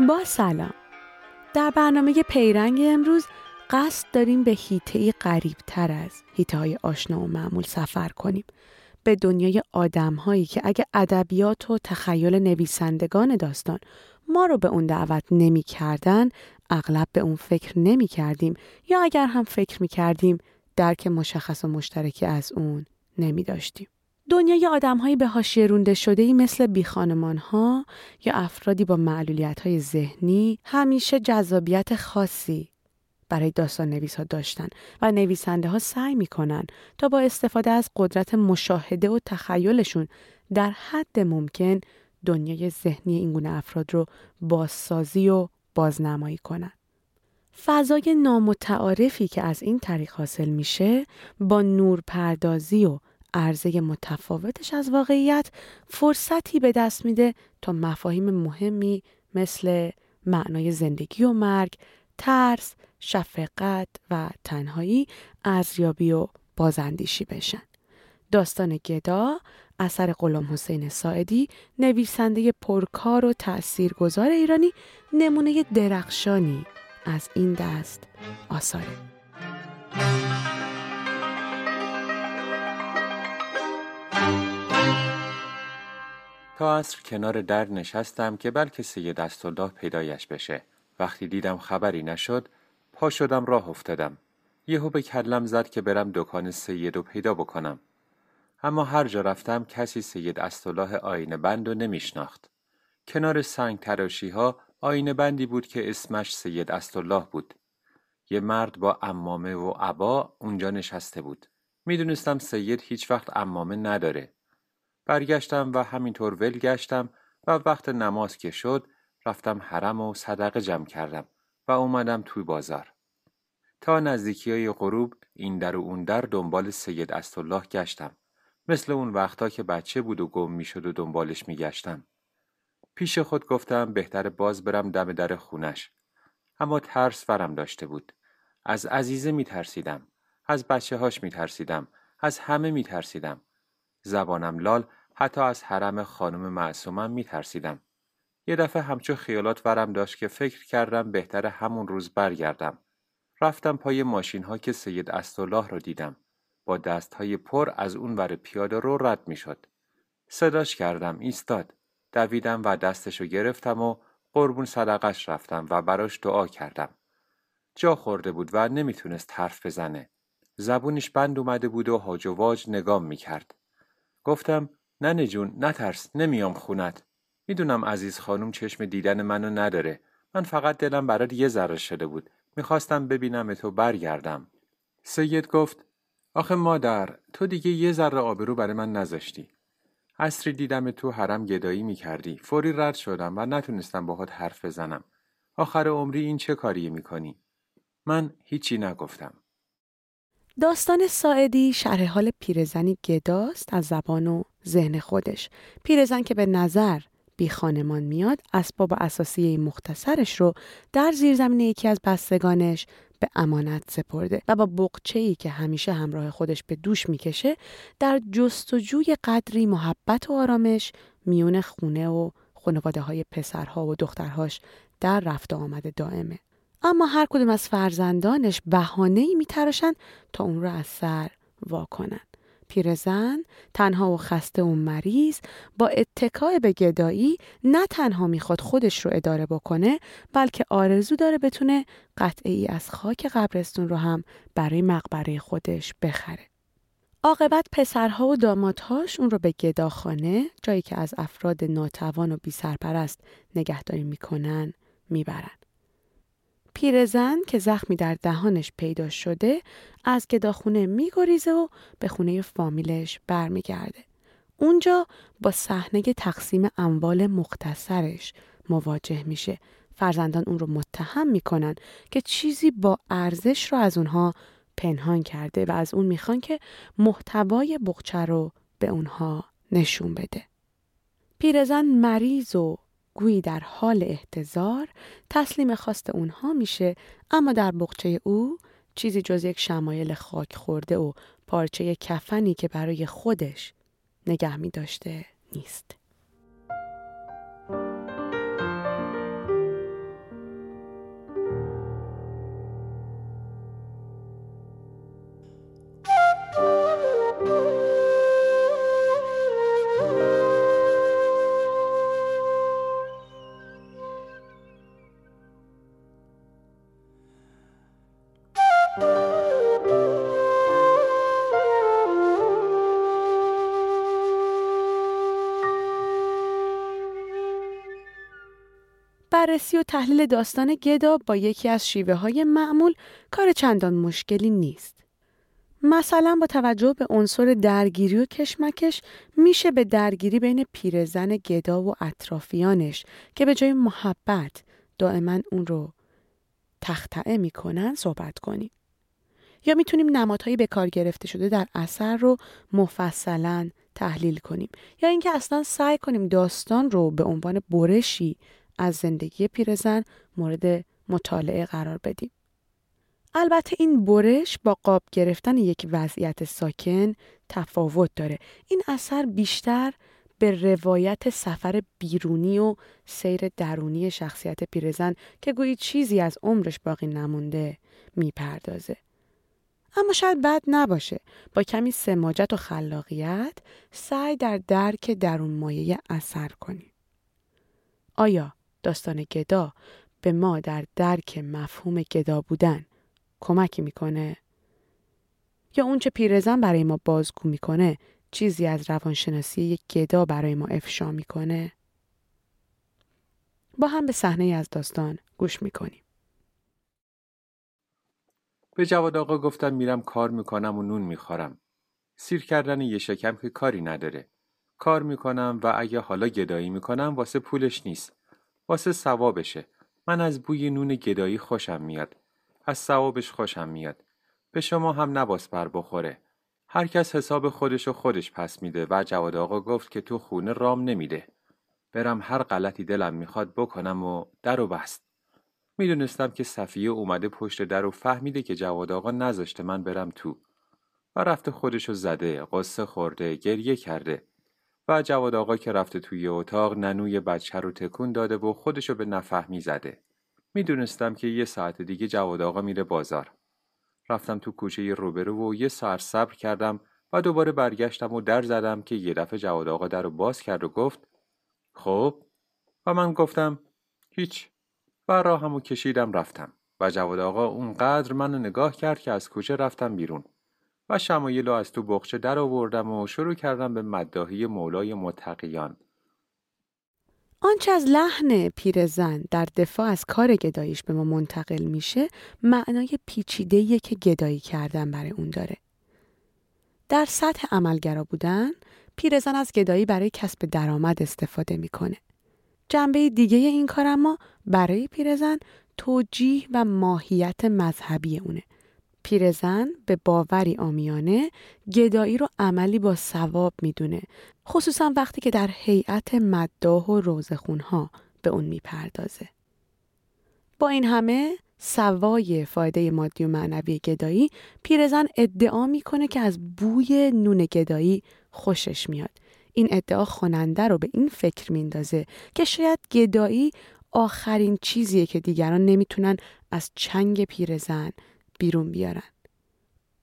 با سلام. در برنامه پیرنگ امروز قصد داریم به هیته قریب تر از هیته های آشنا و معمول سفر کنیم. به دنیای آدم هایی که اگه ادبیات و تخیل نویسندگان داستان ما رو به اون دعوت نمی کردن اغلب به اون فکر نمی کردیم یا اگر هم فکر می کردیم درک مشخص و مشترکی از اون نمی داشتیم. دنیای آدمهایی به حاشیه رونده شده ای مثل بیخانمان ها یا افرادی با معلولیت های ذهنی همیشه جذابیت خاصی برای داستان نویس ها داشتن و نویسنده ها سعی می‌کنن تا با استفاده از قدرت مشاهده و تخیلشون در حد ممکن دنیای ذهنی این گونه افراد رو بازسازی و بازنمایی کنن. فضای نامتعارفی که از این طریق حاصل میشه با نور پردازی و عرضه متفاوتش از واقعیت فرصتی به دست میده تا مفاهیم مهمی مثل معنای زندگی و مرگ، ترس، شفقت و تنهایی ارزیابی و بازاندیشی بشن. داستان گدا اثر غلام حسین ساعدی نویسنده پرکار و تأثیرگذار ایرانی نمونه درخشانی از این دست آثاره. تا کنار در نشستم که بلکه سید دستالله پیدایش بشه. وقتی دیدم خبری نشد پا شدم راه افتادم. یهو به کلم زد که برم دکان سید رو پیدا بکنم. اما هر جا رفتم کسی سید استالله آینه بند و نمیشناخت. کنار سنگ تراشی ها آینه بندی بود که اسمش سید استالله بود. یه مرد با امامه و عبا اونجا نشسته بود. می‌دونستم سید هیچ وقت امامه نداره. برگشتم و همینطور ول گشتم و وقت نماز که شد رفتم حرم و صدقه جمع کردم و اومدم توی بازار. تا نزدیکی های غروب این در و اون در دنبال سید استالله گشتم. مثل اون وقتا که بچه بود و گم می‌شد و دنبالش میگشتم. پیش خود گفتم بهتر باز برم دم در خونش. اما ترس ورم داشته بود. از عزیزه میترسیدم. از بچه هاش میترسیدم. از همه میترسیدم. زبانم لال حتی از حرم خانم معصومم میترسیدم. یه دفعه همچو خیالات ورم داشت که فکر کردم بهتر همون روز برگردم. رفتم پای ماشین ها که سید استالله رو دیدم. با دستهای پر از اون ور پیاده رو رد می شد. صداش کردم ایستاد. دویدم و دستشو گرفتم و قربون صدقش رفتم و براش دعا کردم. جا خورده بود و نمی‌تونست حرف بزنه. زبونش بند اومده بود و هاج و واج نگام می‌کرد. گفتم ننه جون نترس نمیام خونت. می‌دونم عزیز خانم چشم دیدن منو نداره. من فقط دلم برات یه ذره شده بود. می‌خواستم ببینم تو برگردم. سید گفت آخه مادر تو دیگه یه ذره آبرو برای من نذاشتی. عصری دیدم تو حرم گدایی می کردی. فوری رد شدم و نتونستم باهات حرف بزنم. آخر عمری این چه کاری می کنی؟ من هیچی نگفتم. داستان ساعدی شرح حال پیرزنی گداست از زبان و ذهن خودش. پیرزن که به نظر بی خانمان میاد اسباب اساسی مختصرش رو در زیرزمین یکی از بستگانش به امانت سپرده و با بقچه ای که همیشه همراه خودش به دوش می‌کشه در جستجوی قدری محبت و آرامش میون خونه و خانواده های پسرها و دخترهاش در رفت آمده دائمه. اما هر کدوم از فرزندانش بهانه ای میتراشن تا اون رو از سر واکنن. پیرزن تنها و خسته و مریض با اتکای به گدایی نه تنها می‌خواد خودش رو اداره بکنه بلکه آرزو داره بتونه قطعه ای از خاک قبرستون رو هم برای مقبره خودش بخره. عاقبت پسرها و دامادهاش اون رو به گداخانه جایی که از افراد ناتوان و بی سرپرست نگهداری می‌کنن می‌برن. پیرزن که زخمی در دهانش پیدا شده از گداخونه میگریزه و به خونه فامیلش برمیگرده. اونجا با صحنه تقسیم اموال مختصرش مواجه میشه. فرزندان اون رو متهم می‌کنن که چیزی با ارزش رو از اونها پنهان کرده و از اون می‌خوان که محتوای بغچه رو به اونها نشون بده. پیرزن مریض و گویی در حال احتضار تسلیم خواست اونها میشه اما در بقچه او چیزی جز یک شمایل خاک خورده و پارچه کفنی که برای خودش نگه می داشته نیست. بررسی و تحلیل داستان گدا با یکی از شیوه های معمول کار چندان مشکلی نیست. مثلا با توجه به عنصر درگیری و کشمکش میشه به درگیری بین پیرزن گدا و اطرافیانش که به جای محبت دائما اون رو تختعه می‌کنن صحبت کنیم. یا می‌تونیم نمادهایی به کار گرفته شده در اثر رو مفصلا تحلیل کنیم یا اینکه اصلا سعی کنیم داستان رو به عنوان برشی از زندگی پیرزن مورد مطالعه قرار بدیم. البته این برش با قاب گرفتن یک وضعیت ساکن تفاوت داره. این اثر بیشتر به روایت سفر بیرونی و سیر درونی شخصیت پیرزن که گویی چیزی از عمرش باقی نمونده می‌پردازه. اما شاید بد نباشه با کمی سماجت و خلاقیت سعی در درک درون مایه اثر کنیم. آیا داستان گدا به ما در درک مفهوم گدا بودن کمکی می‌کنه؟ یا اون چه پیرزن برای ما بازگو می‌کنه چیزی از روانشناسی یک گدا برای ما افشا می‌کنه؟ با هم به صحنه از داستان گوش می‌کنیم. به جواد آقا گفتم میرم کار می‌کنم و نون می‌خورم. سیر کردن یه شکم که کاری نداره. کار می‌کنم و اگه حالا گدایی می‌کنم واسه پولش نیست. واسه ثوابشه. من از بوی نون گدایی خوشم میاد. از ثوابش خوشم میاد. به شما هم نباس بر بخوره. هر کس حساب خودش و خودش پس میده و جواد آقا گفت که تو خونه رام نمیده. برم هر غلطی دلم می‌خواد بکنم و در و بست. می‌دونستم که صفیه اومده پشت در و فهمیده که جواد آقا نذاشته من برم تو. و رفته خودشو زده، قصه خورده، گریه کرده. و جواد آقا که رفته توی اتاق ننوی بچه رو تکون داده و خودشو به نفهمی زده. می‌دونستم که یه ساعت دیگه جواد آقا میره بازار. رفتم تو کوچه روبرو و یه ساعت صبر کردم و دوباره برگشتم و در زدم که یه دفعه جواد آقا در رو باز کرد و گفت خب و من گفتم هیچ و راهمو کشیدم رفتم و جواد آقا اونقدر منو نگاه کرد که از کوچه رفتم بیرون و شمایل از تو بخچه در آوردم و شروع کردم به مداهی مولای متقیان. آنچه از لحن پیرزن در دفاع از کار گداییش به ما منتقل میشه معنای پیچیده که گدایی کردن برای اون داره. در سطح عملگرا بودن پیرزن از گدایی برای کسب درآمد استفاده می‌کنه. جنبه دیگه این کار اما برای پیرزن توجیه و ماهیت مذهبی اونه. پیرزن به باوری آمیانه گدایی رو عملی با ثواب می‌دونه خصوصا وقتی که در هیئت مداح و روزخونها به اون می‌پردازه. با این همه سوای فایده مادی و معنوی گدایی پیرزن ادعا می‌کنه که از بوی نون گدایی خوشش میاد. این ادعا خواننده رو به این فکر میندازه که شاید گدایی آخرین چیزیه که دیگران نمی‌تونن از چنگ پیرزن بیرون بیارن.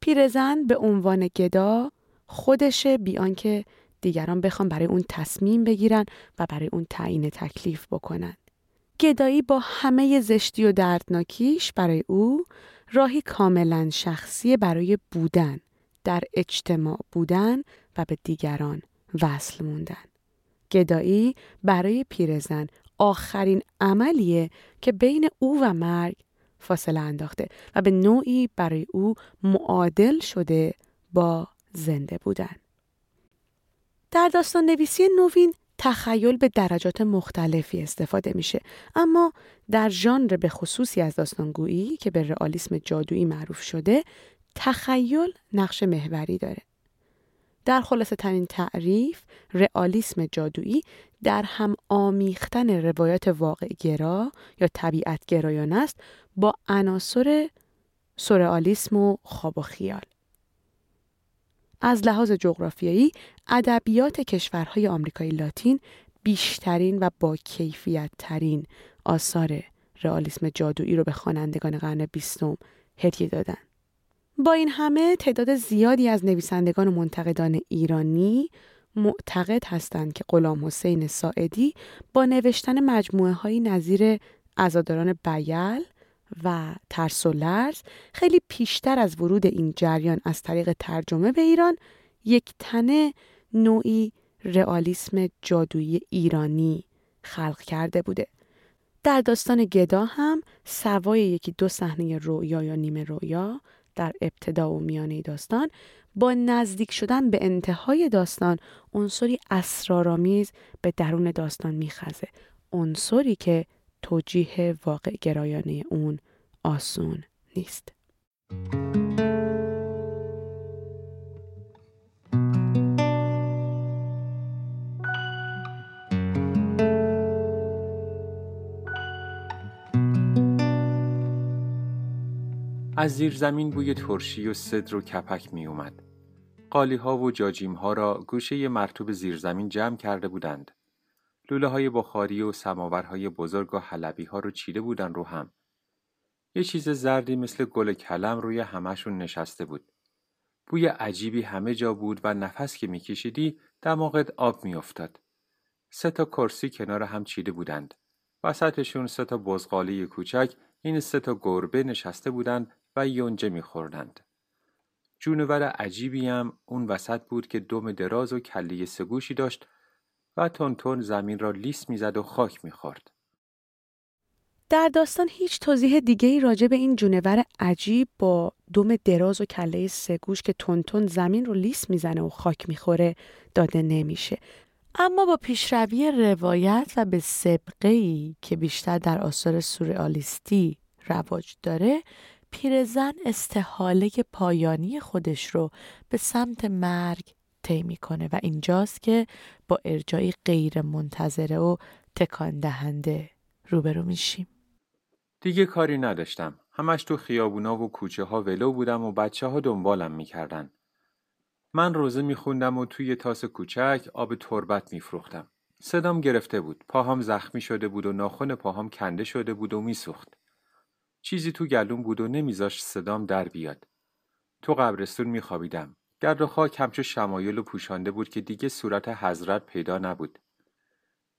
پیرزن به عنوان گدا خودشه بیان که دیگران بخوان برای اون تصمیم بگیرن و برای اون تعیین تکلیف بکنن. گدایی با همه زشتی و دردناکیش برای او راهی کاملا شخصی برای بودن، در اجتماع بودن و به دیگران وصل موندن. گدایی برای پیرزن آخرین عملیه که بین او و مرگ فاصله انداخته و به نوعی برای او معادل شده با زنده بودن. در داستان نویسی نوین تخیل به درجات مختلفی استفاده میشه اما در ژانر به خصوصی از داستانگویی که به رئالیسم جادویی معروف شده تخیل نقش محوری داره در خلاصه ترین تعریف رئالیسم جادویی در هم آمیختن روایت واقع گرا یا طبیعت گرایان است با عناصر سورئالیسم و خواب و خیال. از لحاظ جغرافیایی ادبیات کشورهای آمریکای لاتین بیشترین و با کیفیت ترین آثار رئالیسم جادویی رو به خوانندگان قرن بیستم هدیه دادن. با این همه تعداد زیادی از نویسندگان و منتقدان ایرانی معتقد هستند که غلام حسین ساعدی با نوشتن مجموعه های نظیر ازاداران بیل و ترس و لرز خیلی پیشتر از ورود این جریان از طریق ترجمه به ایران یک تنه نوعی رئالیسم جادویی ایرانی خلق کرده بوده. در داستان گدا هم سوای یکی دو صحنه رویا یا نیمه رویا در ابتدا و میانه داستان با نزدیک شدن به انتهای داستان عنصری اسرارآمیز به درون داستان میخزه عنصری که توجیه واقع گرایانه اون آسون نیست. از زیر زمین بوی ترشی و صدر و کپک می اومد. قالی ها و جاجیم ها را گوشه مرتوب زیرزمین جمع کرده بودند. لوله های بخاری و سماورهای بزرگ و حلبی ها رو چیده بودن رو هم. یه چیز زردی مثل گل کلم روی همهشون نشسته بود. بوی عجیبی همه جا بود و نفس که میکشیدی دماغت آب میافتاد. سه تا کرسی کنار هم چیده بودند. وسطشون سه تا بزغالی کوچک این سه تا گربه نشسته بودند و یونجه میخوردند. جونور عجیبی هم اون وسط بود که دم دراز و کلی سگوشی داشت و تون زمین را لیس می‌زد و خاک می‌خورد. در داستان هیچ توضیح دیگه ای راجع به این جونور عجیب با دم دراز و کله سگوش که تون زمین رو لیس می‌زنه و خاک می‌خوره داده نمیشه. اما با پیشروی روایت و به سبقه ای که بیشتر در آثار سورئالیستی رواج داره پیرزن استحاله پایانی خودش رو به سمت مرگ طی می‌کنه و اینجاست که با ارجایی غیر منتظره و تکان دهنده روبرو میشیم. دیگه کاری نداشتم. همش تو خیابونا و کوچه ها ولو بودم و بچه ها دنبالم می‌کردن. من روزه میخوندم و توی تاس کوچک آب تربت میفروختم. صدام گرفته بود. پاهام زخمی شده بود و ناخن پاهام کنده شده بود و میسوخت. چیزی تو گلوم بود و نمیذاشت صدام در بیاد. تو قبرستون میخوابیدم. گرد و خاک همچو شمایل و پوشانده بود که دیگه صورت حضرت پیدا نبود.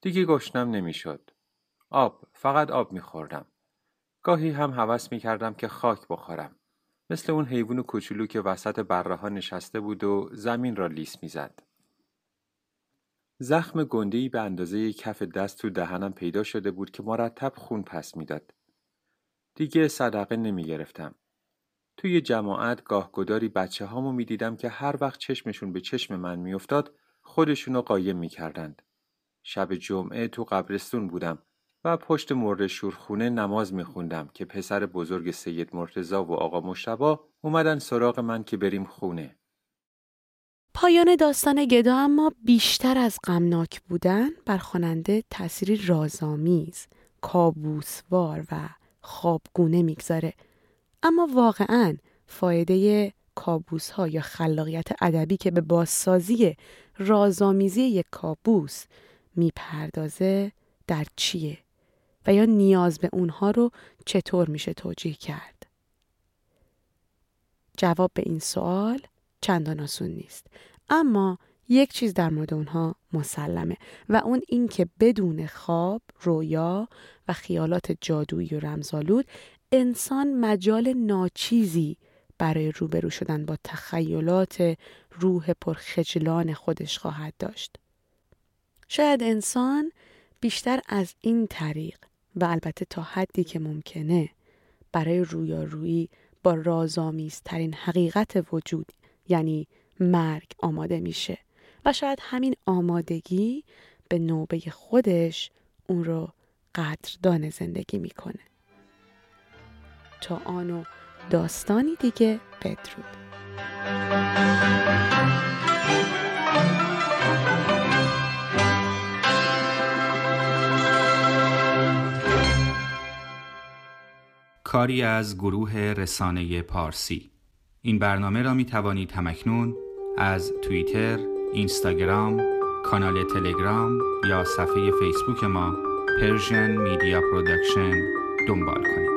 دیگه گشنم نمی‌شد. آب، فقط آب میخوردم. گاهی هم هوس می‌کردم که خاک بخورم. مثل اون حیوان کوچولو که وسط بره ها نشسته بود و زمین را لیس می‌زد. زخم گندهی به اندازه کف دست تو دهنم پیدا شده بود که مرتب خون پس می‌داد. دیگه صدقه نمی گرفتم. توی جماعت گاهگداری بچه هامو می دیدم که هر وقت چشمشون به چشم من می افتاد خودشونو قایم می کردند. شب جمعه تو قبرستون بودم و پشت مرد شورخونه نماز می خوندم که پسر بزرگ سید مرتزا و آقا مشتبا اومدن سراغ من که بریم خونه. پایان داستان گدا اما بیشتر از غمناک بودن بر خواننده تأثیری رازآمیز، کابوسوار و خوابگونه می‌گذاره اما واقعا فایده کابوس ها یا خلاقیت ادبی که به بازسازی رازآمیزی یک کابوس می‌پردازه در چیه؟ و یا نیاز به اونها رو چطور میشه توجیه کرد؟ جواب به این سوال چندان آسون نیست. اما یک چیز در مورد اونها مسلمه و اون این که بدون خواب، رویا و خیالات جادویی و رمزالود انسان مجال ناچیزی برای روبرو شدن با تخیلات روح پرخجلان خودش خواهد داشت. شاید انسان بیشتر از این طریق و البته تا حدی که ممکنه برای رویارویی با رازآمیزترین حقیقت وجود یعنی مرگ آماده میشه و شاید همین آمادگی به نوبه خودش اون رو قدردان زندگی می‌کنه. تا آنو داستانی دیگه بدرود. کاری از گروه رسانه پارسی. این برنامه را می توانید همکنون از توییتر، اینستاگرام، کانال تلگرام یا صفحه فیسبوک ما Persian Media Production دنبال کنید.